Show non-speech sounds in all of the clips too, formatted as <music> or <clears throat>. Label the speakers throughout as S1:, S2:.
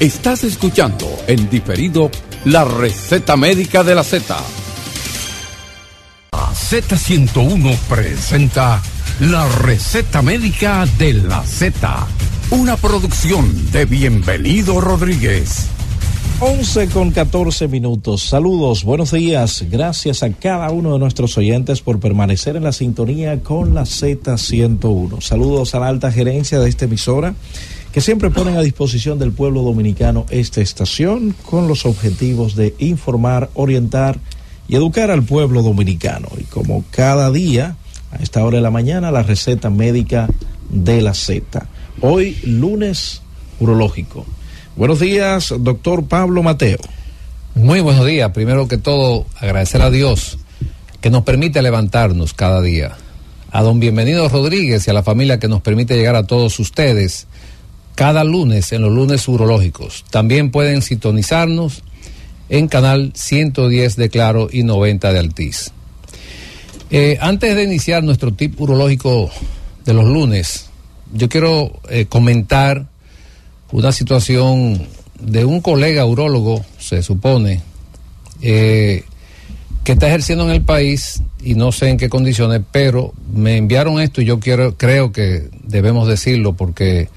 S1: Estás escuchando en diferido la receta médica de la Z. Z101 presenta la receta médica de la Z. Una producción de Bienvenido Rodríguez.
S2: 11 con 14 minutos. Saludos, buenos días. Gracias a cada uno de nuestros oyentes por permanecer en la sintonía con la Z101. Saludos a la alta gerencia de esta emisora que siempre ponen a disposición del pueblo dominicano esta estación con los objetivos de informar, orientar y educar al pueblo dominicano. Y como cada día, a esta hora de la mañana, la receta médica de la Z. Hoy, lunes urológico. Buenos días, doctor Pablo Mateo.
S3: Muy buenos días. Primero que todo, agradecer a Dios que nos permite levantarnos cada día. A don Bienvenido Rodríguez y a la familia que nos permite llegar a todos ustedes cada lunes en los lunes urológicos. También pueden sintonizarnos en canal 110 de Claro y 90 de Altiz. Eh, antes de iniciar nuestro tip urológico de los lunes, yo quiero eh, comentar una situación de un colega urólogo, se supone, eh, que está ejerciendo en el país y no sé en qué condiciones, pero me enviaron esto y yo quiero, creo que debemos decirlo porque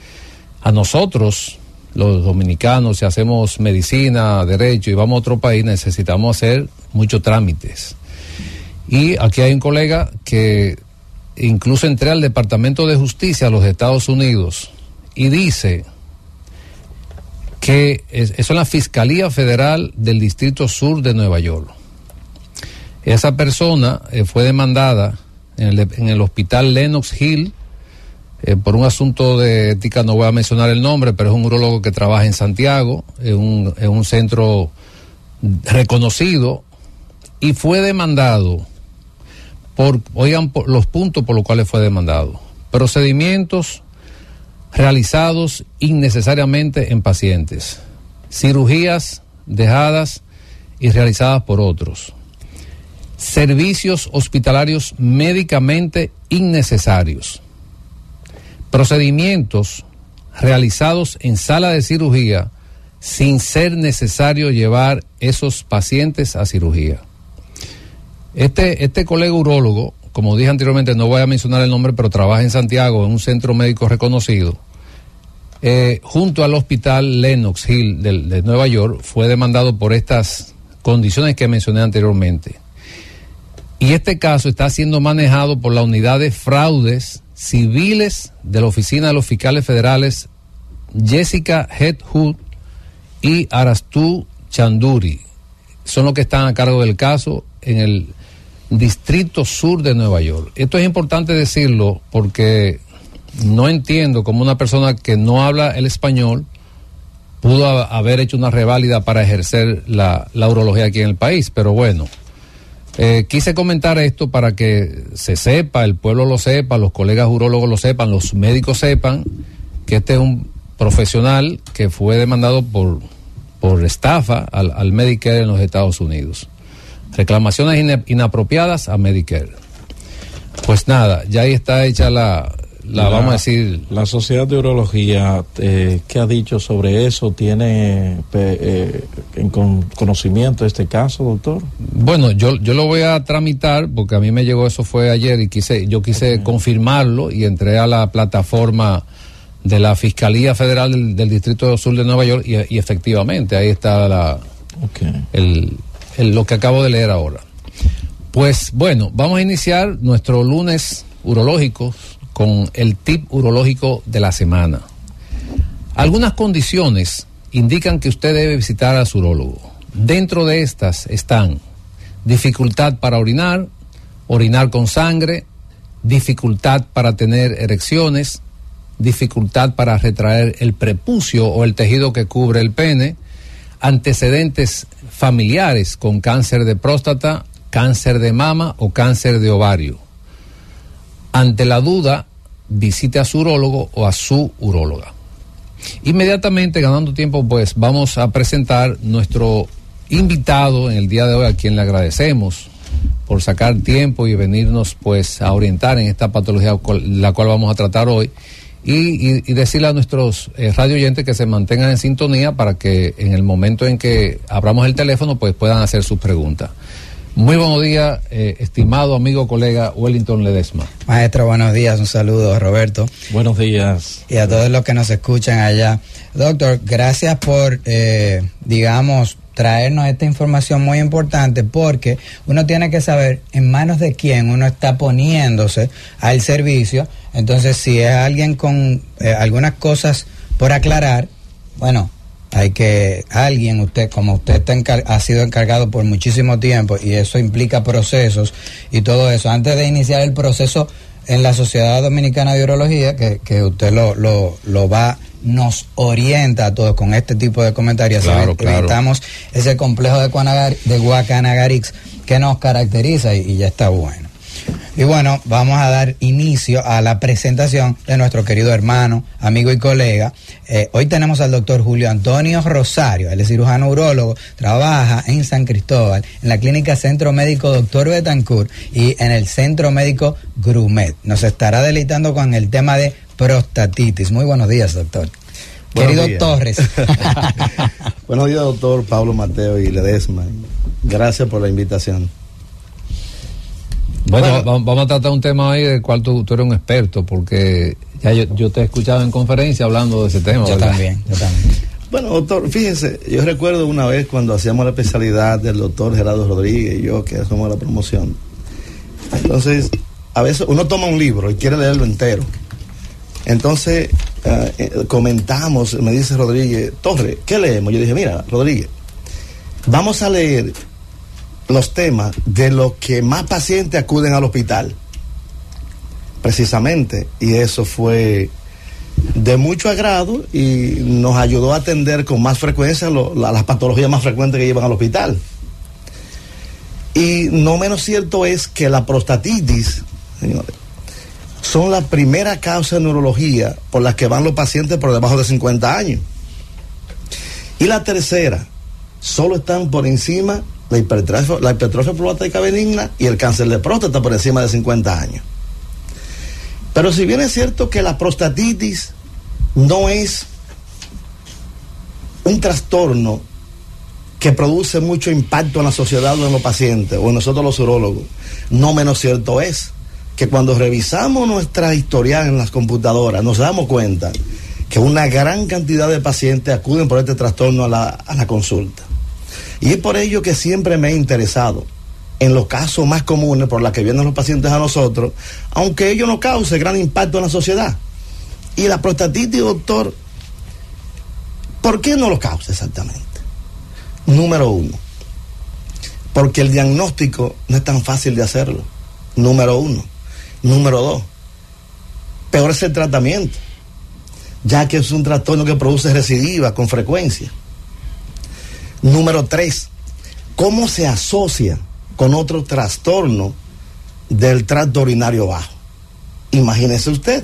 S3: a nosotros, los dominicanos, si hacemos medicina, derecho y vamos a otro país, necesitamos hacer muchos trámites. Y aquí hay un colega que incluso entré al Departamento de Justicia de los Estados Unidos y dice que eso es la Fiscalía Federal del Distrito Sur de Nueva York. Esa persona eh, fue demandada en el, en el hospital Lenox Hill eh, por un asunto de ética no voy a mencionar el nombre, pero es un urologo que trabaja en Santiago, en un, un centro reconocido, y fue demandado por, oigan los puntos por los cuales fue demandado. Procedimientos realizados innecesariamente en pacientes, cirugías dejadas y realizadas por otros, servicios hospitalarios médicamente innecesarios procedimientos realizados en sala de cirugía sin ser necesario llevar esos pacientes a cirugía. Este, este colega urólogo, como dije anteriormente, no voy a mencionar el nombre, pero trabaja en Santiago, en un centro médico reconocido, eh, junto al hospital Lenox Hill de, de Nueva York, fue demandado por estas condiciones que mencioné anteriormente. Y este caso está siendo manejado por la unidad de fraudes civiles de la Oficina de los Fiscales Federales Jessica Headhood y Arastu Chanduri. Son los que están a cargo del caso en el Distrito Sur de Nueva York. Esto es importante decirlo porque no entiendo cómo una persona que no habla el español pudo haber hecho una reválida para ejercer la, la urología aquí en el país, pero bueno. Eh, quise comentar esto para que se sepa, el pueblo lo sepa, los colegas urólogos lo sepan, los médicos sepan que este es un profesional que fue demandado por, por estafa al, al Medicare en los Estados Unidos. Reclamaciones inapropiadas a Medicare. Pues nada, ya ahí está hecha la, la, vamos a decir.
S2: La Sociedad de Urología, eh, ¿qué ha dicho sobre eso? ¿Tiene eh, en con, conocimiento este caso, doctor?
S3: Bueno, yo, yo lo voy a tramitar porque a mí me llegó eso fue ayer y quise, yo quise confirmarlo y entré a la plataforma de la Fiscalía Federal del, Distrito Sur de Nueva York y, efectivamente ahí está la, el, lo que acabo de leer ahora. Pues bueno, vamos a iniciar nuestro lunes urológico con el tip urológico de la semana. Algunas condiciones indican que usted debe visitar a su urólogo. Dentro de estas están dificultad para orinar, orinar con sangre, dificultad para tener erecciones, dificultad para retraer el prepucio o el tejido que cubre el pene, antecedentes familiares con cáncer de próstata, cáncer de mama o cáncer de ovario ante la duda, visite a su urólogo o a su uróloga. Inmediatamente, ganando tiempo, pues vamos a presentar nuestro invitado en el día de hoy, a quien le agradecemos por sacar tiempo y venirnos pues a orientar en esta patología la cual vamos a tratar hoy. y, decirle a nuestros eh, radio oyentes que se mantengan en sintonía para que en el momento en que abramos el teléfono pues puedan hacer sus preguntas. Muy buenos días, eh, estimado amigo colega Wellington Ledesma.
S4: Maestro, buenos días, un saludo a Roberto.
S2: Buenos días.
S4: Y a todos los que nos escuchan allá. Doctor, gracias por, eh, digamos, traernos esta información muy importante porque uno tiene que saber en manos de quién uno está poniéndose al servicio. Entonces, si es alguien con eh, algunas cosas por aclarar, bueno, hay que alguien, usted, como usted ha sido encargado por muchísimo tiempo y eso implica procesos y todo eso, antes de iniciar el proceso en la Sociedad Dominicana de Urología, que, que usted lo, lo, lo va, nos orienta a todos con este tipo de comentarios,
S3: claro, evitamos
S4: ese complejo de, de Guacanagarix que nos caracteriza y ya está bueno. Y bueno, vamos a dar inicio a la presentación de nuestro querido hermano, amigo y colega. Eh, hoy tenemos al doctor Julio Antonio Rosario, él es cirujano urólogo, trabaja en San Cristóbal, en la clínica Centro Médico Doctor Betancourt y en el Centro Médico Grumet. Nos estará deleitando con el tema de prostatitis. Muy buenos días, doctor. Querido Torres. <laughs>
S5: buenos días, doctor Pablo Mateo y Ledesma. Gracias por la invitación.
S3: Bueno, vamos a tratar un tema ahí del cual tú, eres un experto, porque ya yo, te he escuchado en conferencia hablando de ese tema.
S4: Yo también, yo también. <laughs>
S5: Bueno, doctor, fíjense, yo recuerdo una vez cuando hacíamos la especialidad del doctor Gerardo Rodríguez y yo, que hacemos la promoción. Entonces, a veces uno toma un libro y quiere leerlo entero. Entonces, eh, eh, comentamos, me dice Rodríguez, Torre, ¿qué leemos? Yo dije, mira, Rodríguez, vamos a leer los temas de los que más pacientes acuden al hospital. Precisamente. Y eso fue de mucho agrado y nos ayudó a atender con más frecuencia las patologías más frecuentes que llevan al hospital. Y no menos cierto es que la prostatitis, señores, son la primera causa de neurología por la que van los pacientes por debajo de 50 años. Y la tercera, solo están por encima la hipertrofia, la hipertrofia benigna y el cáncer de próstata por encima de 50 años. Pero si bien es cierto que la prostatitis no es un trastorno que produce mucho impacto en la sociedad o en los pacientes o en nosotros los urólogos, no menos cierto es que cuando revisamos nuestra historial en las computadoras nos damos cuenta que una gran cantidad de pacientes acuden por este trastorno a la, a la consulta. Y es por ello que siempre me he interesado en los casos más comunes por los que vienen los pacientes a nosotros, aunque ello no cause gran impacto en la sociedad. Y la prostatitis, doctor, ¿por qué no lo causa exactamente? Número uno, porque el diagnóstico no es tan fácil de hacerlo. Número uno. Número dos, peor es el tratamiento, ya que es un trastorno que produce recidiva con frecuencia. Número tres, ¿cómo se asocia con otro trastorno del tracto urinario bajo? Imagínese usted,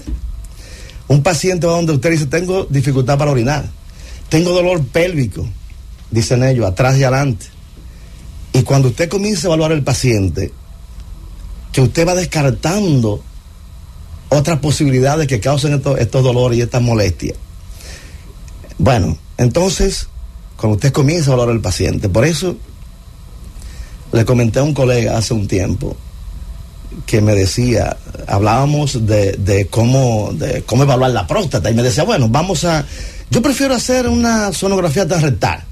S5: un paciente va donde usted dice, tengo dificultad para orinar, tengo dolor pélvico, dicen ellos, atrás y adelante. Y cuando usted comienza a evaluar al paciente, que usted va descartando otras posibilidades que causen estos, estos dolores y estas molestias. Bueno, entonces cuando usted comienza a hablar al paciente. Por eso le comenté a un colega hace un tiempo que me decía, hablábamos de, cómo, cómo evaluar la próstata y me decía, bueno, vamos a, yo prefiero hacer una sonografía tan rectal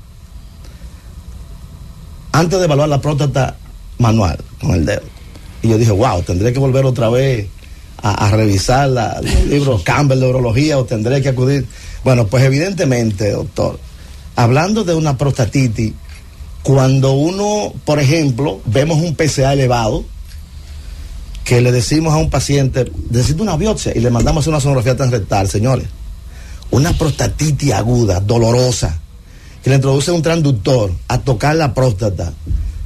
S5: antes de evaluar la próstata manual con el dedo. Y yo dije, wow, tendré que volver otra vez a, revisar los libros Campbell de urología o tendré que acudir. Bueno, pues evidentemente, doctor, hablando de una prostatitis, cuando uno, por ejemplo, vemos un PSA elevado, que le decimos a un paciente, necesita una biopsia y le mandamos una sonografía transrectal, señores, una prostatitis aguda, dolorosa, que le introduce un transductor a tocar la próstata,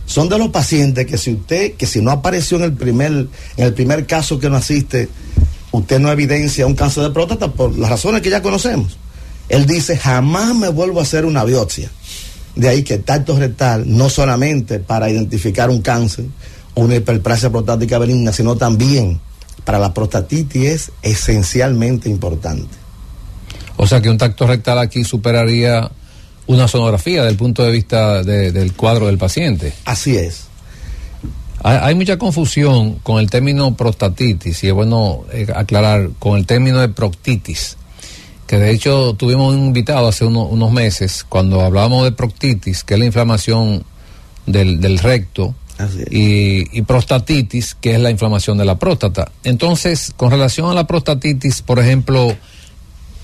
S5: son de los pacientes que si usted, que si no apareció en el primer, en el primer caso que no asiste, usted no evidencia un cáncer de próstata por las razones que ya conocemos. Él dice, jamás me vuelvo a hacer una biopsia. De ahí que tacto rectal, no solamente para identificar un cáncer o una hiperplasia prostática benigna, sino también para la prostatitis es esencialmente importante.
S3: O sea que un tacto rectal aquí superaría una sonografía desde el punto de vista de, del cuadro del paciente.
S5: Así es.
S3: Hay, hay, mucha confusión con el término prostatitis y es bueno eh, aclarar con el término de proctitis, que de hecho tuvimos un invitado hace uno, unos meses cuando hablábamos de proctitis, que es la inflamación del, del recto, y, y, prostatitis, que es la inflamación de la próstata. Entonces, con relación a la prostatitis, por ejemplo,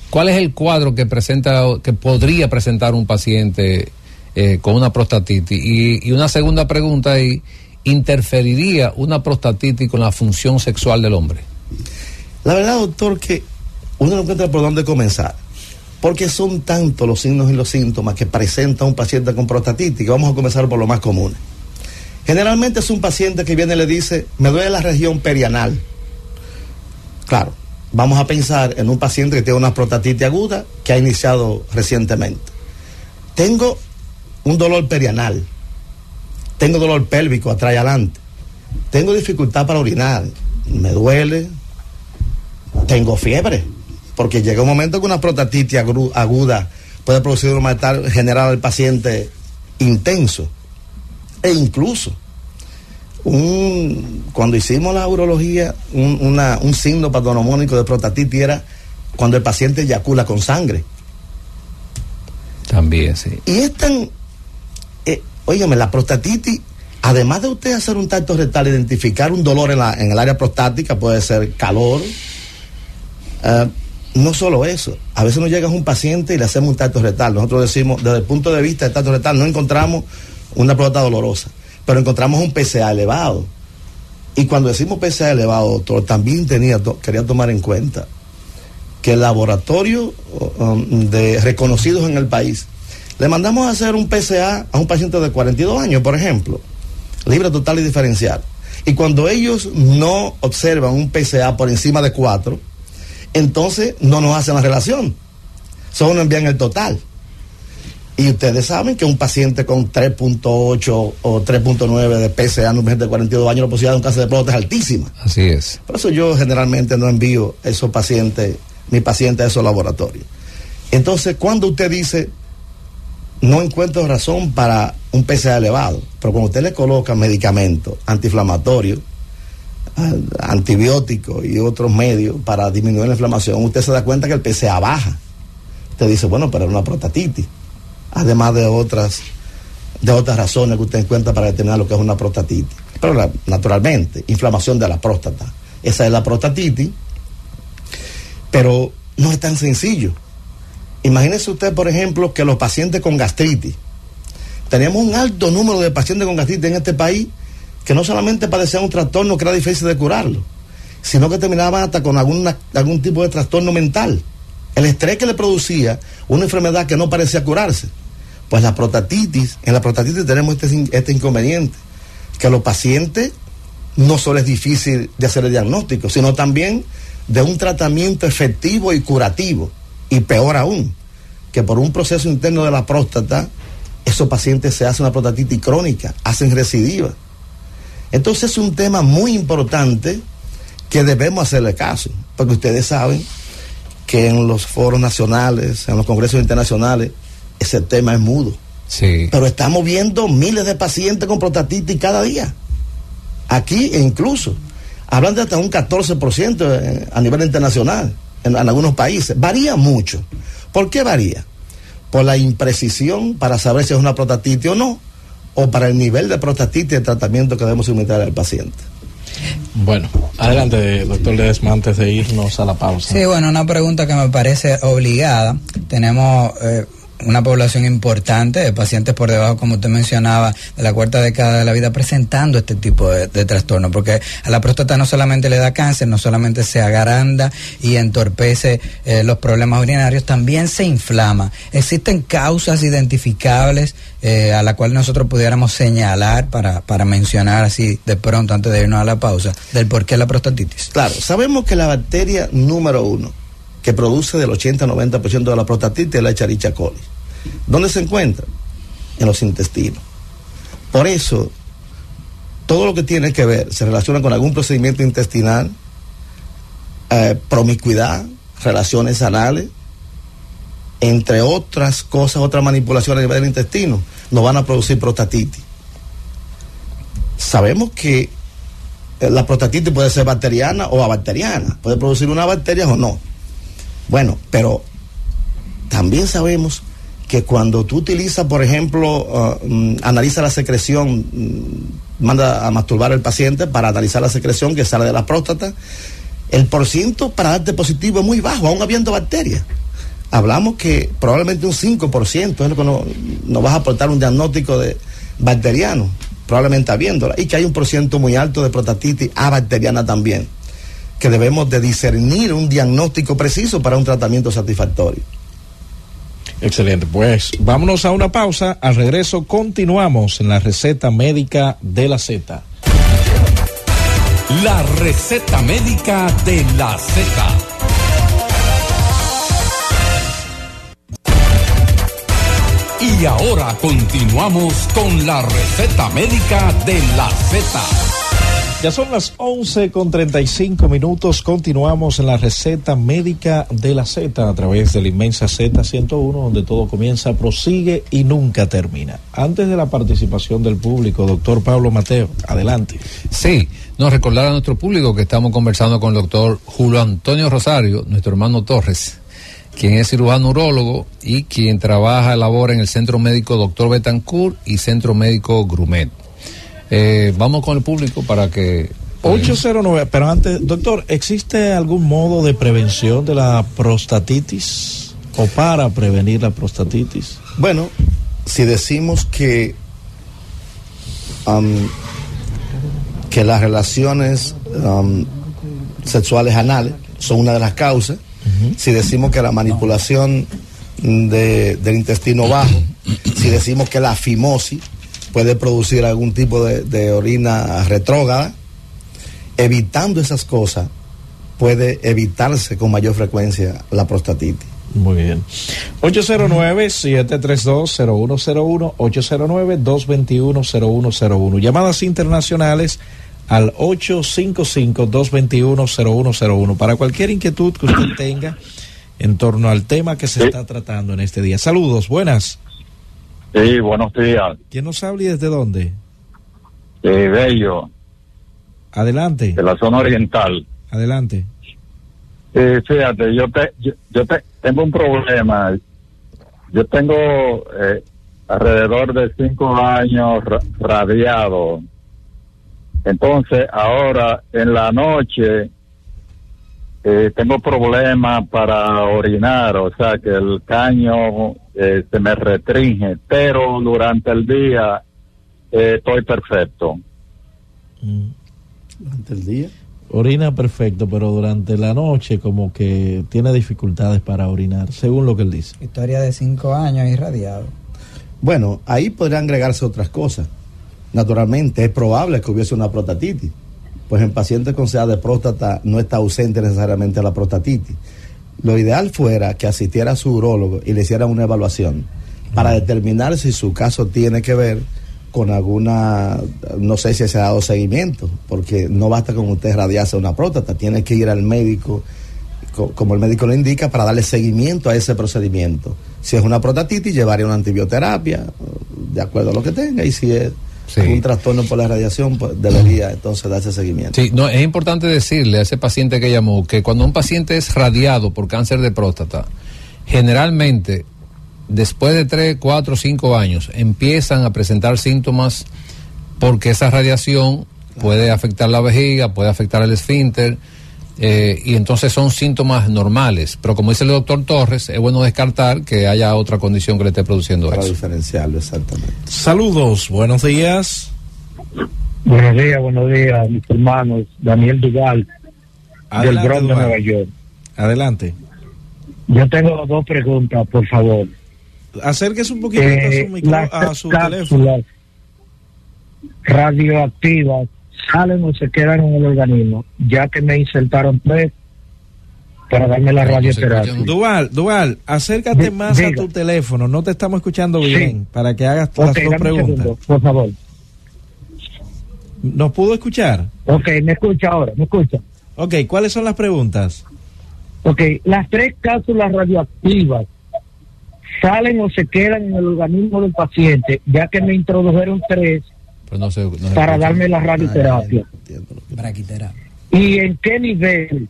S3: ¿cuál es el cuadro que presenta, que podría presentar un paciente eh, con una prostatitis? Y, y, una segunda pregunta ahí, ¿interferiría una prostatitis con la función sexual del hombre?
S5: La verdad, doctor, que uno no encuentra por dónde comenzar. Porque son tantos los signos y los síntomas que presenta un paciente con prostatitis que vamos a comenzar por lo más común. Generalmente es un paciente que viene y le dice, me duele la región perianal. Claro, vamos a pensar en un paciente que tiene una prostatitis aguda que ha iniciado recientemente. Tengo un dolor perianal, tengo dolor pélvico atrás y adelante, tengo dificultad para orinar, me duele, tengo fiebre, porque llega un momento que una prostatitis aguda puede producir un malestar general al paciente intenso e incluso un, cuando hicimos la urología, un, una, un signo patognomónico de prostatitis era cuando el paciente eyacula con sangre.
S3: También, sí.
S5: Y es tan, eh, óigame, la prostatitis, además de usted hacer un tacto rectal, identificar un dolor en, la, en el área prostática, puede ser calor, uh, no solo eso, a veces nos llega un paciente y le hacemos un tacto rectal. Nosotros decimos, desde el punto de vista del tacto rectal, no encontramos una próstata dolorosa, pero encontramos un PCA elevado. Y cuando decimos PCA elevado, doctor, también tenía, quería tomar en cuenta que el laboratorio um, de reconocidos en el país le mandamos a hacer un PCA a un paciente de 42 años, por ejemplo, libre total y diferencial. Y cuando ellos no observan un PCA por encima de 4, entonces no nos hacen la relación. Solo nos envían el total. Y ustedes saben que un paciente con 3.8 o 3.9 de PCA en un paciente de 42 años, la posibilidad de un cáncer de próstata es altísima.
S3: Así es.
S5: Por eso yo generalmente no envío esos pacientes, mi paciente a esos laboratorios. Entonces, cuando usted dice, no encuentro razón para un PCA elevado, pero cuando usted le coloca medicamentos antiinflamatorios, antibióticos y otros medios para disminuir la inflamación, usted se da cuenta que el PCA baja. Usted dice, bueno, pero es una prostatitis además de otras de otras razones que usted encuentra para determinar lo que es una prostatitis. Pero naturalmente, inflamación de la próstata. Esa es la prostatitis. Pero no es tan sencillo. Imagínese usted, por ejemplo, que los pacientes con gastritis. Tenemos un alto número de pacientes con gastritis en este país que no solamente padecían un trastorno que era difícil de curarlo, sino que terminaban hasta con algún tipo de trastorno mental. El estrés que le producía una enfermedad que no parecía curarse. Pues la prostatitis, en la prostatitis tenemos este, este inconveniente, que a los pacientes no solo es difícil de hacer el diagnóstico, sino también de un tratamiento efectivo y curativo. Y peor aún, que por un proceso interno de la próstata, esos pacientes se hacen una prostatitis crónica, hacen recidiva. Entonces es un tema muy importante que debemos hacerle caso, porque ustedes saben que en los foros nacionales, en los congresos internacionales, ese tema es mudo.
S3: Sí.
S5: Pero estamos viendo miles de pacientes con prostatitis cada día. Aquí e incluso. Hablan de hasta un 14% a nivel internacional, en, en algunos países. Varía mucho. ¿Por qué varía? Por la imprecisión para saber si es una prostatitis o no, o para el nivel de prostatitis y el tratamiento que debemos suministrar al paciente.
S2: Bueno, adelante, doctor Ledesma, antes de irnos a la pausa.
S4: Sí, bueno, una pregunta que me parece obligada. Tenemos eh, una población importante de pacientes por debajo, como usted mencionaba, de la cuarta década de la vida presentando este tipo de, trastorno, porque a la próstata no solamente le da cáncer, no solamente se agranda y entorpece eh, los problemas urinarios, también se inflama. ¿Existen causas identificables eh, a la cual nosotros pudiéramos señalar para, para mencionar así de pronto, antes de irnos a la pausa, del por qué la prostatitis?
S5: Claro, sabemos que la bacteria número uno que produce del 80-90% de la prostatitis es la Echerichia coli. ¿Dónde se encuentra? En los intestinos. Por eso, todo lo que tiene que ver, se relaciona con algún procedimiento intestinal, eh, promiscuidad, relaciones anales, entre otras cosas, otras manipulaciones a nivel del intestino, nos van a producir prostatitis. Sabemos que eh, la prostatitis puede ser bacteriana o abacteriana, puede producir una bacteria o no. Bueno, pero también sabemos que cuando tú utilizas, por ejemplo, uh, mm, analiza la secreción, mm, manda a masturbar al paciente para analizar la secreción que sale de la próstata, el porciento para darte positivo es muy bajo, aún habiendo bacterias. Hablamos que probablemente un 5% es lo que nos, nos va a aportar un diagnóstico de bacteriano, probablemente habiéndola, y que hay un porciento muy alto de prostatitis abacteriana también, que debemos de discernir un diagnóstico preciso para un tratamiento satisfactorio.
S2: Excelente, pues vámonos a una pausa. Al regreso continuamos en la receta médica de la Z.
S1: La receta médica de la Z. Y ahora continuamos con la receta médica de la Z.
S2: Ya son las 11 con 35 minutos. Continuamos en la receta médica de la Z a través de la inmensa Z101, donde todo comienza, prosigue y nunca termina. Antes de la participación del público, doctor Pablo Mateo, adelante.
S3: Sí, nos recordar a nuestro público que estamos conversando con el doctor Julio Antonio Rosario, nuestro hermano Torres, quien es cirujano urólogo y quien trabaja, labora en el Centro Médico Doctor Betancourt y Centro Médico Grumet. Eh, vamos con el público para que...
S2: 809, pero antes, doctor, ¿existe algún modo de prevención de la prostatitis o para prevenir la prostatitis?
S5: Bueno, si decimos que um, que las relaciones um, sexuales anales son una de las causas, uh -huh. si decimos que la manipulación de, del intestino bajo, si decimos que la fimosis puede producir algún tipo de, de orina retrógrada. Evitando esas cosas, puede evitarse con mayor frecuencia la prostatitis.
S2: Muy bien. 809-732-0101, 809-221-0101. Llamadas internacionales al 855-221-0101 para cualquier inquietud que usted tenga en torno al tema que se está tratando en este día. Saludos, buenas.
S6: Sí, buenos días.
S2: ¿Quién nos habla y desde dónde?
S6: Eh, Bello.
S2: Adelante.
S6: De la zona oriental.
S2: Adelante.
S6: Eh, fíjate, yo, te, yo, yo te, tengo un problema. Yo tengo eh, alrededor de cinco años ra radiado. Entonces, ahora en la noche eh, tengo problemas para orinar, o sea que el caño eh, se me restringe, pero durante el día eh, estoy perfecto.
S2: Mm. ¿Durante el día? Orina perfecto, pero durante la noche como que tiene dificultades para orinar, según lo que él dice.
S4: Historia de cinco años irradiado.
S5: Bueno, ahí podrían agregarse otras cosas. Naturalmente, es probable que hubiese una prostatitis. Pues en pacientes con SEA de próstata no está ausente necesariamente la prostatitis. Lo ideal fuera que asistiera a su urólogo y le hiciera una evaluación para determinar si su caso tiene que ver con alguna, no sé si se ha dado seguimiento, porque no basta con usted radiarse una próstata, tiene que ir al médico, como el médico lo indica, para darle seguimiento a ese procedimiento. Si es una prostatitis, llevaría una antibioterapia, de acuerdo a lo que tenga, y si es sí. un trastorno por la radiación, pues debería entonces darse seguimiento.
S3: Sí, no, es importante decirle a ese paciente que llamó que cuando un paciente es radiado por cáncer de próstata, generalmente después de 3, 4, 5 años empiezan a presentar síntomas porque esa radiación puede afectar la vejiga, puede afectar el esfínter, eh, y entonces son síntomas normales. Pero como dice el doctor Torres, es bueno descartar que haya otra condición que le esté produciendo
S5: Para
S3: eso.
S5: diferenciarlo, exactamente.
S2: Saludos, buenos días.
S7: Buenos días, buenos días, mis hermanos. Daniel Duval, del Bronx de Nueva York.
S2: Adelante.
S7: Yo tengo dos preguntas, por favor.
S2: Acérquese un poquito eh, a su, micro, a su teléfono.
S7: radioactivas salen o se quedan en el organismo, ya que me insertaron tres para darme la radioterapia.
S2: Dual, Dual, acércate D más diga. a tu teléfono, no te estamos escuchando bien, sí. para que hagas okay, las dos preguntas.
S7: Segundo, por favor.
S2: ¿Nos pudo escuchar?
S7: Ok, me escucha ahora, me escucha.
S2: Ok, ¿cuáles son las preguntas?
S7: Ok, las tres cápsulas radioactivas salen o se quedan en el organismo del paciente, ya que me introdujeron tres
S3: Pero no se- no se
S7: para
S3: escucha.
S7: darme la
S5: Ah,
S7: radioterapia.
S5: ya,
S4: Braquiterapia.
S7: ¿Y en qué nivel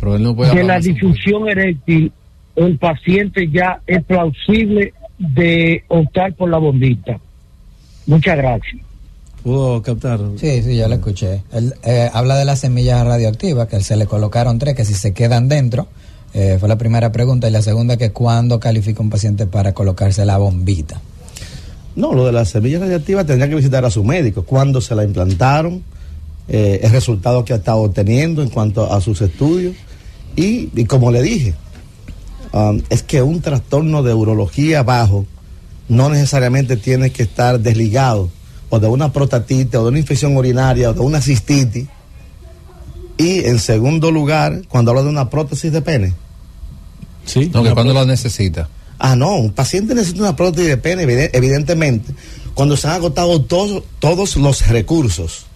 S3: Pero él no puede
S7: de la difusión eréctil el paciente ya es plausible de optar por la bombita? Muchas gracias.
S2: ¿Pudo captar?
S4: Sí, sí, yo lo escuché. Él eh, habla de las semillas radioactivas, que se le colocaron tres, que si se quedan dentro, eh, fue la primera pregunta. Y la segunda, que cuándo califica un paciente para colocarse la bombita.
S5: No, lo de las semillas radiactivas tendría que visitar a su médico. Cuándo se la implantaron, eh, el resultado que ha estado obteniendo en cuanto a sus estudios. Y, y como le dije, um, es que un trastorno de urología bajo no necesariamente tiene que estar desligado o de una prostatitis o de una infección urinaria o de una cistitis. Y en segundo lugar, cuando habla de una prótesis de pene,
S2: Sí.
S3: No, que cuando lo necesita.
S5: Ah, no, un paciente necesita una prótesis de pene, evide- evidentemente, cuando se han agotado todos, todos los recursos,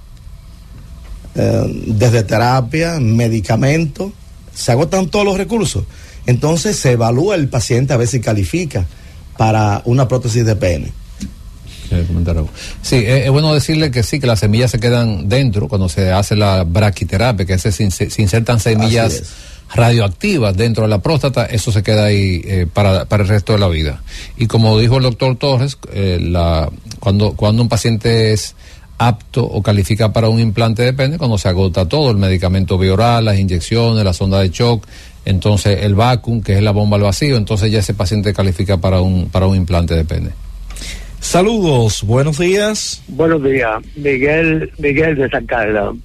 S5: eh, desde terapia, medicamentos, se agotan todos los recursos. Entonces se evalúa el paciente a ver si califica para una prótesis de pene.
S3: Sí, es, es bueno decirle que sí, que las semillas se quedan dentro cuando se hace la braquiterapia, que se, se, se insertan semillas. Radioactivas dentro de la próstata, eso se queda ahí eh, para, para el resto de la vida. Y como dijo el doctor Torres, eh, la, cuando, cuando un paciente es apto o califica para un implante de pene, cuando se agota todo, el medicamento bioral, las inyecciones, la sonda de shock, entonces el vacuum, que es la bomba al vacío, entonces ya ese paciente califica para un, para un implante de pene.
S2: Saludos, buenos días.
S8: Buenos días, Miguel, Miguel de San Carlos.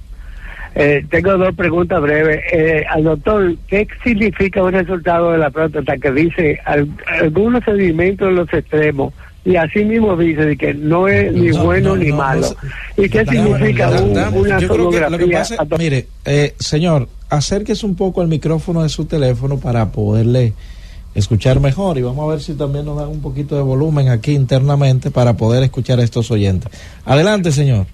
S8: Eh, tengo dos preguntas breves. Eh, al doctor, ¿qué significa un resultado de la próstata que dice al- algunos sedimentos en los extremos y así mismo dice de que no es ni
S2: No,
S8: bueno
S2: no,
S8: ni
S2: no,
S8: malo? ¿Y qué significa un- una sonografía?
S2: pasa- mire, eh, señor, acérquese un poco al micrófono de su teléfono para poderle escuchar mejor y vamos a ver si también nos dan un poquito de volumen aquí internamente para poder escuchar a estos oyentes. Adelante, señor.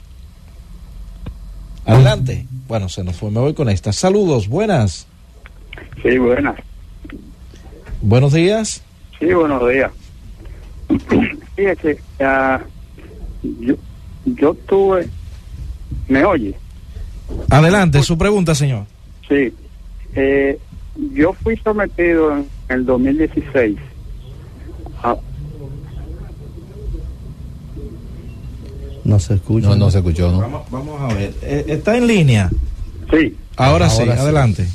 S2: Adelante. Bueno, se nos fue, me voy con esta. Saludos, buenas.
S9: Sí, buenas.
S2: Buenos días.
S9: Sí, buenos días. <clears throat> Fíjese, ah, yo, yo tuve... ¿Me oye?
S2: Adelante, su pregunta, señor.
S9: Sí. Eh, yo fui sometido en el 2016 a,
S5: No se escucha.
S3: No, no se escuchó, ¿no?
S2: Vamos, vamos a ver. Eh, ¿Está en línea?
S9: Sí,
S2: Ahora, sí,
S4: Ahora sí.
S2: adelante.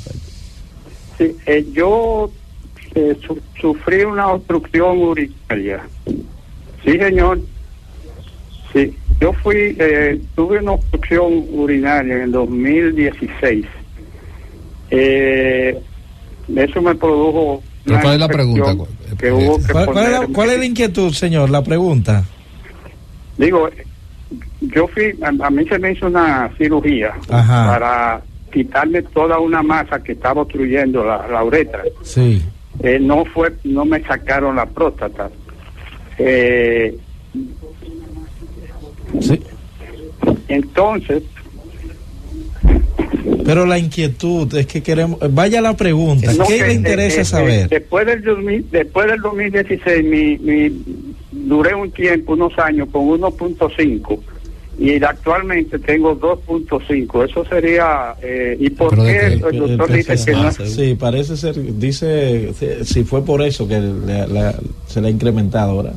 S9: sí. eh, yo eh, su- sufrí una obstrucción urinaria. Sí, señor. Sí, yo fui, eh, tuve una obstrucción urinaria en el 2016. Eh, eso me produjo. Una
S3: ¿cuál es la
S9: infección
S3: pregunta?
S9: Que hubo que
S2: ¿Cuál, cuál es la,
S9: ponerme-
S2: cuál es la inquietud, señor? La pregunta.
S9: Digo, yo fui, a, a mí se me hizo una cirugía
S2: Ajá.
S9: para quitarme toda una masa que estaba obstruyendo la, la uretra.
S2: Sí.
S9: Eh, no fue, no me sacaron la próstata. Eh,
S2: Sí.
S9: entonces,
S2: Pero la inquietud es que queremos. Vaya la pregunta.
S9: no,
S2: ¿Qué
S9: que,
S2: le interesa
S9: eh,
S2: saber?
S9: eh, después del 2000 después del 2016, mi, mi, duré un tiempo, unos años, con 1.5 y actualmente tengo 2.5. Eso sería. Eh, ¿Y por
S3: Pero
S9: qué
S3: que-
S9: el, doctor dice que no?
S2: Sí, parece ser. Dice. Si, fue por eso que le- le- se le ha incrementado ahora.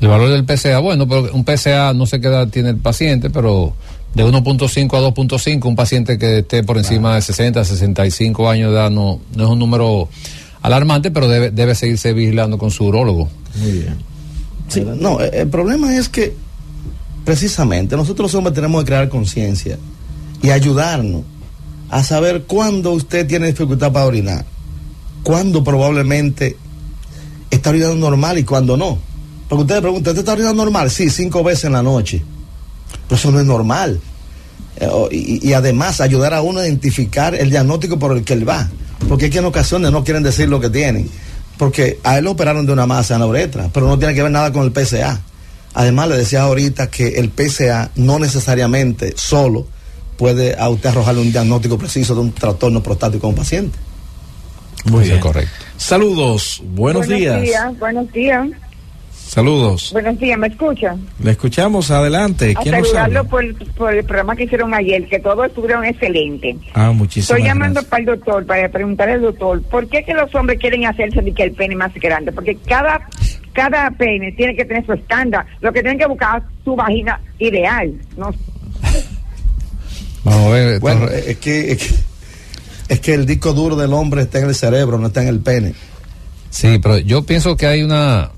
S3: El valor del PCA, bueno, pero un PCA no sé qué edad tiene el paciente, pero de 1.5 a 2.5, un paciente que esté por encima de 60, 65 años de edad no, no es un número alarmante, pero debe, debe seguirse vigilando con su urólogo.
S2: Muy bien.
S5: Sí, no, el problema es que precisamente nosotros los hombres tenemos que crear conciencia y ayudarnos a saber cuándo usted tiene dificultad para orinar, cuándo probablemente está orinando normal y cuándo no. Porque usted le pregunta, ¿usted está orinando normal? Sí, cinco veces en la noche. Pero eso no es normal. Eh, o- y, y además ayudar a uno a identificar el diagnóstico por el que él va. Porque es que en ocasiones no quieren decir lo que tienen. Porque a él lo operaron de una masa en la uretra, pero no tiene que ver nada con el PCA. Además, le decía ahorita que el PCA no necesariamente solo puede a usted arrojarle un diagnóstico preciso de un trastorno prostático a un paciente.
S2: Muy bien.
S3: correcto.
S2: Saludos, buenos, días.
S10: Buenos días.
S2: Saludos.
S10: Buenos días, ¿me escuchan?
S2: Le escuchamos, adelante.
S10: A
S2: ¿Quién nos
S10: saludarlo por, por el programa que hicieron ayer, que todos estuvieron excelentes.
S2: Ah, muchísimas
S10: Estoy llamando
S2: gracias.
S10: para el doctor, para preguntarle al doctor, ¿por qué que los hombres quieren hacerse de que el pene más grande? Porque cada cada pene tiene que tener su estándar. Lo que tienen que buscar es su vagina ideal. No,
S3: Vamos a ver.
S5: Bueno, es que, es que es que el disco duro del hombre está en el cerebro, no está en el pene.
S3: Sí, pero yo pienso que hay una...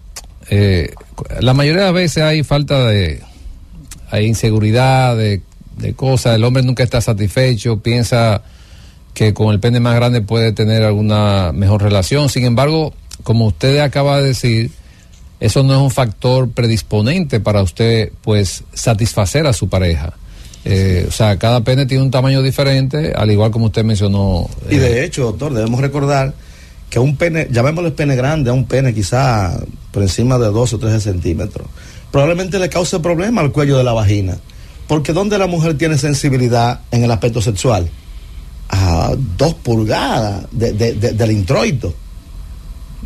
S3: eh, la mayoría de las veces hay falta de... Hay inseguridad de, de cosas, el hombre nunca está satisfecho, piensa que con el pene más grande puede tener alguna mejor relación. Sin embargo, como usted acaba de decir, eso no es un factor predisponente para usted, pues, satisfacer a su pareja. Eh, o sea, cada pene tiene un tamaño diferente, al igual como usted mencionó.
S5: Y
S3: eh,
S5: de hecho, doctor, debemos recordar que un pene, llamémosle pene grande, a un pene quizá por encima de 12 o 13 centímetros, probablemente le cause problema al cuello de la vagina. Porque ¿dónde la mujer tiene sensibilidad en el aspecto sexual? A dos pulgadas de- de- de- del introito.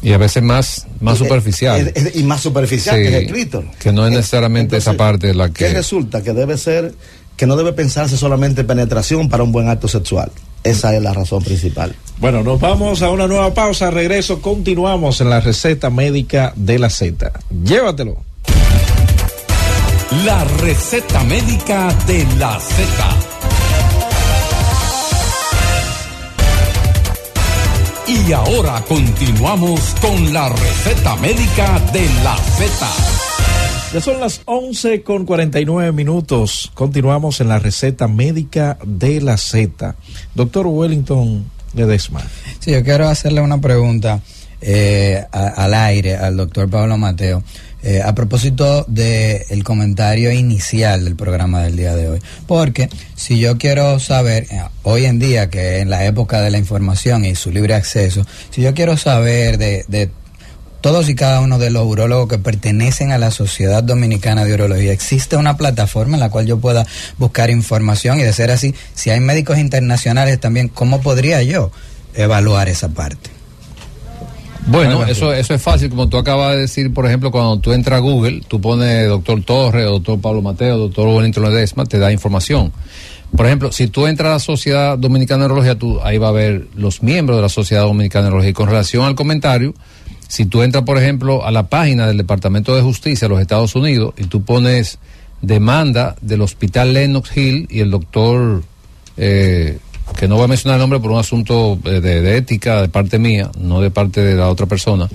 S3: Y a veces más, más superficial.
S5: y más superficial
S3: Sí,
S5: que es el clítoris.
S3: que no es necesariamente esa parte la
S5: ¿Qué
S3: que...
S5: resulta? Que debe ser, que no debe pensarse solamente en penetración para un buen acto sexual. Esa es la razón principal.
S2: Bueno, nos vamos a una nueva pausa. Regreso, continuamos en la receta médica de la Z. Llévatelo.
S1: La receta médica de la Z. Y ahora continuamos con la receta médica de la Z.
S2: Ya son las 11 con 49 minutos. Continuamos en la receta médica de la Z. Doctor Wellington Ledesma.
S4: Sí, yo quiero hacerle una pregunta eh, a- al aire al doctor Pablo Mateo. Eh, a propósito del comentario inicial del programa del día de hoy. Porque si yo quiero saber, eh, hoy en día, que en la época de la información y su libre acceso, si yo quiero saber de, de todos y cada uno de los urólogos que pertenecen a la Sociedad Dominicana de Urología, existe una plataforma en la cual yo pueda buscar información y de ser así, si hay médicos internacionales también, ¿cómo podría yo evaluar esa parte?
S3: Bueno,
S2: Adelante.
S3: eso, eso es fácil, como tú acabas de decir, por ejemplo, cuando tú entras a Google, tú pones doctor Torres, doctor Pablo Mateo, doctor Wellington Ledesma, te da información. Por ejemplo, si tú entras a la Sociedad Dominicana de Neurología, tú, ahí va a ver los miembros de la Sociedad Dominicana de Neurología. Y con relación al comentario, si tú entras, por ejemplo, a la página del Departamento de Justicia de los Estados Unidos y tú pones demanda del Hospital Lenox Hill y el doctor, eh, que no voy a mencionar el nombre por un asunto eh, de, de ética de parte mía, no de parte de la otra persona,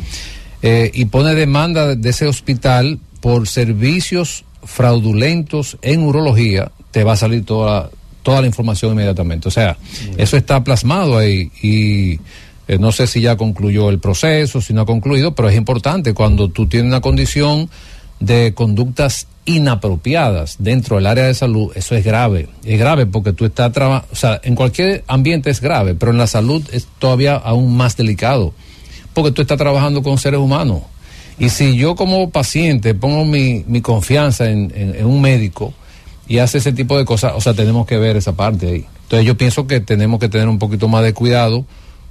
S3: eh, y pone demanda de, de ese hospital por servicios fraudulentos en urología, te va a salir toda, toda la información inmediatamente. O sea, eso está plasmado ahí y eh, no sé si ya concluyó el proceso, si no ha concluido, pero es importante cuando tú tienes una condición de conductas inapropiadas dentro del área de salud, eso es grave. Es grave porque tú estás trabajando, o sea, en cualquier ambiente es grave, pero en la salud es todavía aún más delicado, porque tú estás trabajando con seres humanos. Y si yo como paciente pongo mi, mi confianza en, en- en un médico y hace ese tipo de cosas, o sea, tenemos que ver esa parte ahí. Entonces yo pienso que tenemos que tener un poquito más de cuidado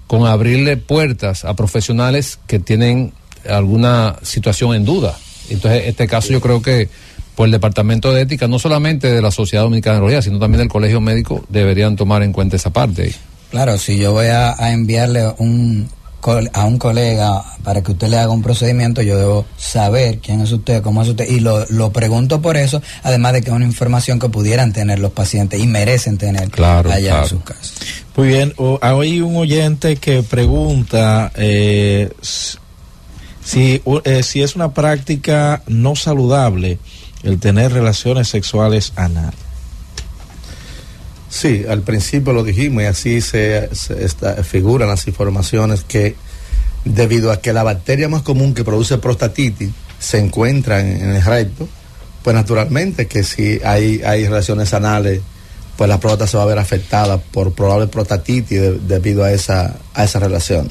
S3: con abrirle puertas a profesionales que tienen alguna situación en duda. Entonces, este caso yo creo que por el Departamento de Ética, no solamente de la Sociedad Dominicana de Neurología, sino también del Colegio Médico, deberían tomar en cuenta esa parte.
S4: Claro, si yo voy a, a enviarle un, col- a un colega para que usted le haga un procedimiento, yo debo saber quién es usted, cómo es usted, y lo, lo pregunto por eso, además de que es una información que pudieran tener los pacientes y merecen tener
S3: Claro,
S4: allá
S3: claro.
S4: en sus casas.
S2: Muy bien, o- hay un oyente que pregunta eh, si, eh, si es una práctica no saludable el tener relaciones sexuales anales.
S5: Sí, al principio lo dijimos y así se, se figuran las informaciones que debido a que la bacteria más común que produce prostatitis se encuentra en, el recto, pues naturalmente que si hay, hay relaciones anales, pues la próstata se va a ver afectada por probable prostatitis de- debido a esa, a esa relación.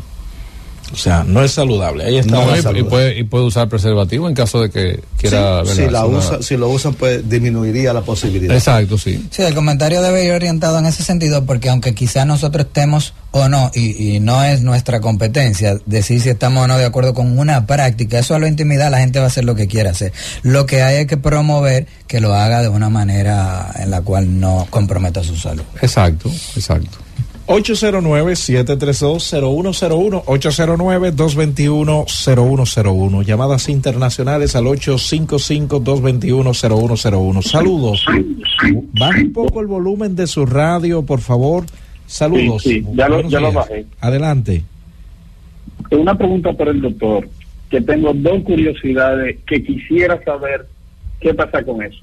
S2: O sea, no es saludable. Ahí está.
S3: No, y, puede, y puede usar preservativo en caso de que quiera.
S5: Sí, si, la
S3: Una-
S5: usa, si lo usan, pues disminuiría la posibilidad.
S3: Exacto, sí.
S4: Sí, el comentario debe ir orientado en ese sentido porque aunque quizás nosotros estemos o no, y, y no es nuestra competencia decir si estamos o no de acuerdo con una práctica, eso a la intimidad la gente va a hacer lo que quiera hacer. Lo que hay es que promover que lo haga de una manera en la cual no comprometa su salud.
S3: Exacto, exacto.
S2: 809-732-0101, 809-221-0101. Llamadas internacionales al 855-221-0101. Saludos. Baja un poco el volumen de su radio, por favor. Saludos.
S11: Sí, sí, ya lo- ya lo bajé.
S2: Adelante.
S11: Una pregunta para el doctor, que tengo dos curiosidades que quisiera saber qué pasa con eso.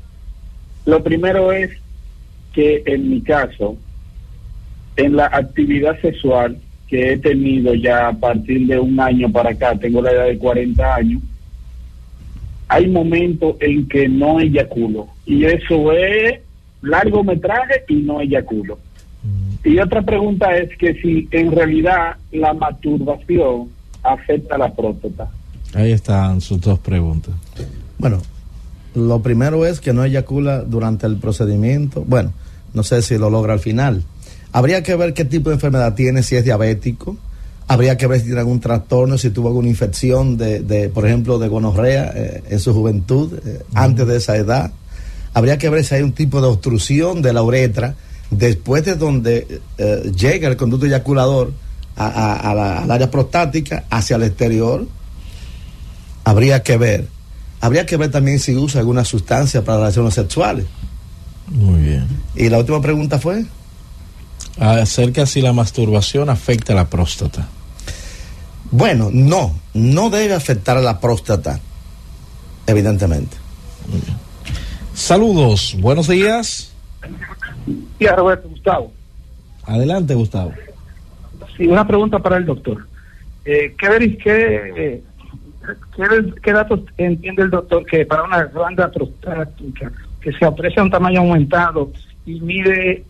S11: Lo primero es que en mi caso, en la actividad sexual que he tenido ya a partir de un año para acá, tengo la edad de 40 años, hay momentos en que no eyaculo. Y eso es largometraje y no eyaculo. Y otra pregunta es que si en realidad la masturbación afecta a la próstata.
S2: Ahí están sus dos preguntas.
S5: Bueno, lo primero es que no eyacula durante el procedimiento. Bueno, no sé si lo logra al final. Habría que ver qué tipo de enfermedad tiene, si es diabético. Habría que ver si tiene algún trastorno, si tuvo alguna infección de, de por ejemplo, de gonorrea eh, en su juventud, eh, antes de esa edad. Habría que ver si hay un tipo de obstrucción de la uretra después de donde eh, llega el conducto eyaculador a- a- a la- al área prostática hacia el exterior habría que ver. Habría que ver también si usa alguna sustancia para relaciones sexuales.
S2: Muy bien.
S5: Y la última pregunta fue,
S2: Acerca si la masturbación afecta a la próstata.
S5: bueno, no, no debe afectar a la próstata, evidentemente.
S2: Saludos. Buenos días.
S12: Sí, a Roberto Gustavo.
S2: Adelante, Gustavo.
S12: Sí, una pregunta para el doctor. Eh, ¿qué, qué, eh, qué, qué datos entiende el doctor que para una glanda prostática que se aprecia un tamaño aumentado y mide,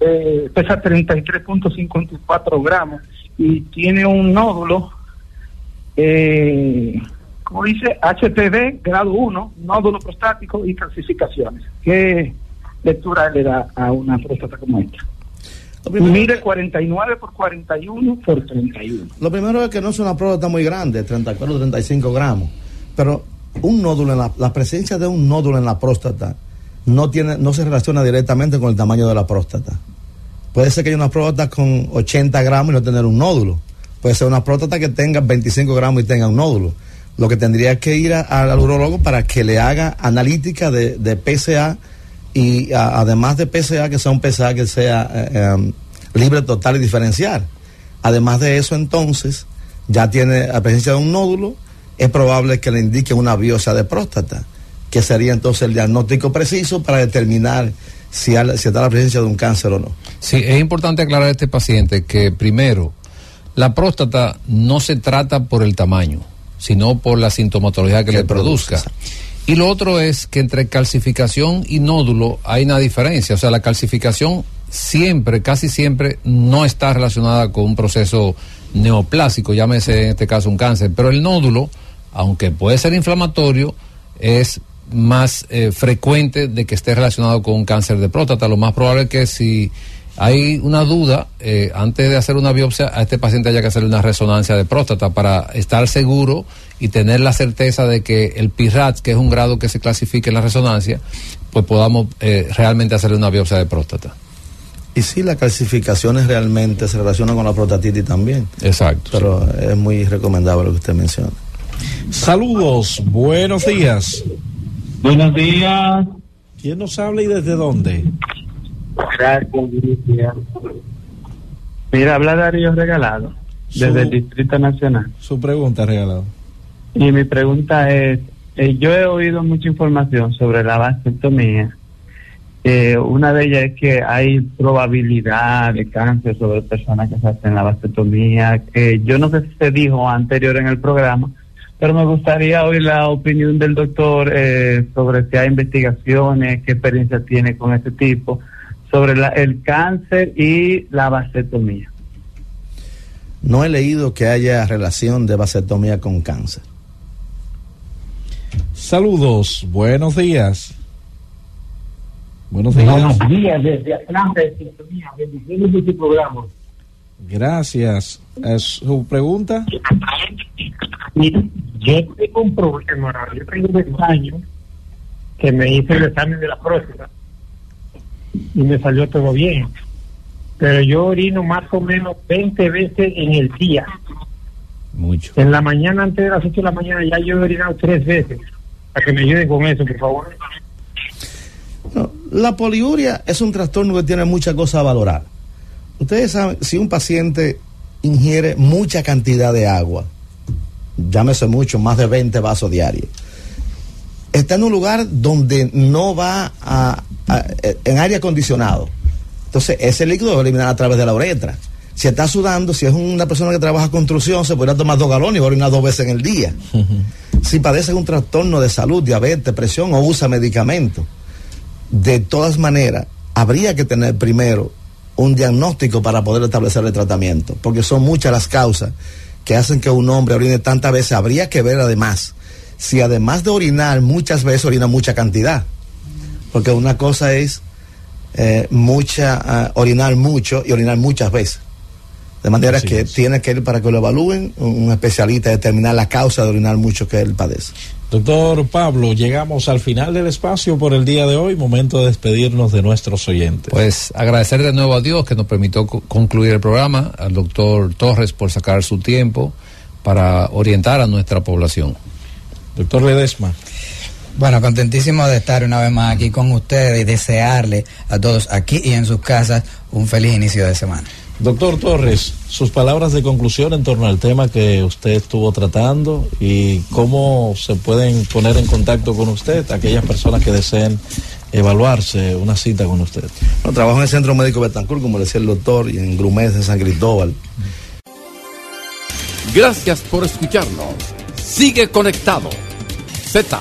S12: eh, pesa 33.54 gramos y tiene un nódulo, eh, como dice, HPV grado 1, nódulo prostático y calcificaciones? ¿Qué lectura le da a una próstata como esta? Mide 49 por 41 por 31.
S5: lo primero es que no es una próstata muy grande, 34 o 35 gramos, pero un nódulo, en la, la presencia de un nódulo en la próstata no, tiene, no se relaciona directamente con el tamaño de la próstata. Puede ser que haya una próstata con 80 gramos y no tener un nódulo. Puede ser una próstata que tenga 25 gramos y tenga un nódulo. Lo que tendría que ir al urólogo para que le haga analítica de, de PSA y además de PSA, que sea un PSA que sea eh, em, libre, total y diferencial. Además de eso, entonces, ya tiene la presencia de un nódulo, es probable que le indique una biopsia de próstata, que sería entonces el diagnóstico preciso para determinar si, está la presencia de un cáncer o no.
S3: Sí, es importante aclarar a este paciente que primero, la próstata no se trata por el tamaño, sino por la sintomatología que
S5: Que
S3: le produzca. Y lo otro es que entre calcificación y nódulo hay una diferencia. O sea, la calcificación siempre, casi siempre, no está relacionada con un proceso neoplásico, llámese en este caso un cáncer. Pero el nódulo, aunque puede ser inflamatorio, es más eh, frecuente de que esté relacionado con un cáncer de próstata. Lo más probable es que si hay una duda, eh, antes de hacer una biopsia, a este paciente haya que hacerle una resonancia de próstata para estar seguro y tener la certeza de que el PIRAT, que es un grado que se clasifica en la resonancia, pues podamos eh, realmente hacerle una biopsia de próstata.
S5: Y si las calcificaciones realmente se relacionan con la prostatitis también,
S3: Exacto.
S5: pero es muy recomendable lo que usted menciona.
S2: Saludos. Buenos días.
S9: Buenos días.
S2: ¿Quién nos habla y desde dónde?
S9: Gracias. Mira, habla Darío Regalado, desde
S2: Su-
S9: el Distrito Nacional.
S2: Su pregunta, regalado.
S9: Y mi pregunta es, eh, yo he oído mucha información sobre la vasectomía. Eh, una de ellas es que hay probabilidad de cáncer sobre personas que se hacen la vasectomía. Eh, yo no sé si se dijo anterior en el programa, pero me gustaría oír la opinión del doctor eh, sobre si hay investigaciones, qué experiencia tiene con este tipo, sobre la- el cáncer y la vasectomía.
S5: no he leído que haya relación de vasectomía con cáncer.
S2: Saludos, buenos días. Buenos días.
S7: Buenos días desde Atlanta, de Sintonía. Bendiciones de tu programa.
S2: Gracias. ¿Es su pregunta?
S7: Yo tengo un problema. Yo tengo 10 años que me hice el examen de la próstata y me salió todo bien. Pero yo orino más o menos 20 veces en el día.
S3: Mucho.
S7: En la mañana, antes de las 8 de la mañana, ya yo he orinado tres veces. Para que me ayuden con eso, por favor.
S5: No, la poliuria es un trastorno que tiene muchas cosas a valorar. Ustedes saben, si un paciente ingiere mucha cantidad de agua, llámese mucho, más de 20 vasos diarios, está en un lugar donde no va a, a- en aire acondicionado. Entonces, ese líquido va a eliminar a través de la uretra. Si está sudando, si es una persona que trabaja construcción, se podría tomar dos galones y va a orinar dos veces en el día. Si padece un trastorno de salud, diabetes, presión o usa medicamentos, de todas maneras, habría que tener primero un diagnóstico para poder establecer el tratamiento, porque son muchas las causas que hacen que un hombre orine tantas veces. Habría que ver además si además de orinar muchas veces orina mucha cantidad, porque una cosa es eh, mucha ah, orinar mucho y orinar muchas veces. De manera
S2: Así
S5: que
S2: es.
S5: tiene que ir para que lo evalúen un un especialista determinar la causa de orinar mucho que él padece.
S2: Doctor Pablo, llegamos al final del espacio por el día de hoy. Momento de despedirnos de nuestros oyentes.
S3: Pues agradecer de nuevo a Dios que nos permitió co- concluir el programa, al doctor Torres por sacar su tiempo para orientar a nuestra población.
S2: Doctor Ledesma.
S4: Bueno, contentísimo de estar una vez más aquí con ustedes y desearle a todos aquí y en sus casas un feliz inicio de semana.
S2: Doctor Torres, sus palabras de conclusión en torno al tema que usted estuvo tratando y cómo se pueden poner en contacto con usted aquellas personas que deseen evaluarse una cita con usted.
S5: Bueno, trabajo en el Centro Médico Betancourt, como decía el doctor, y en Grumés, en San Cristóbal.
S1: Gracias por escucharnos. Sigue conectado. Z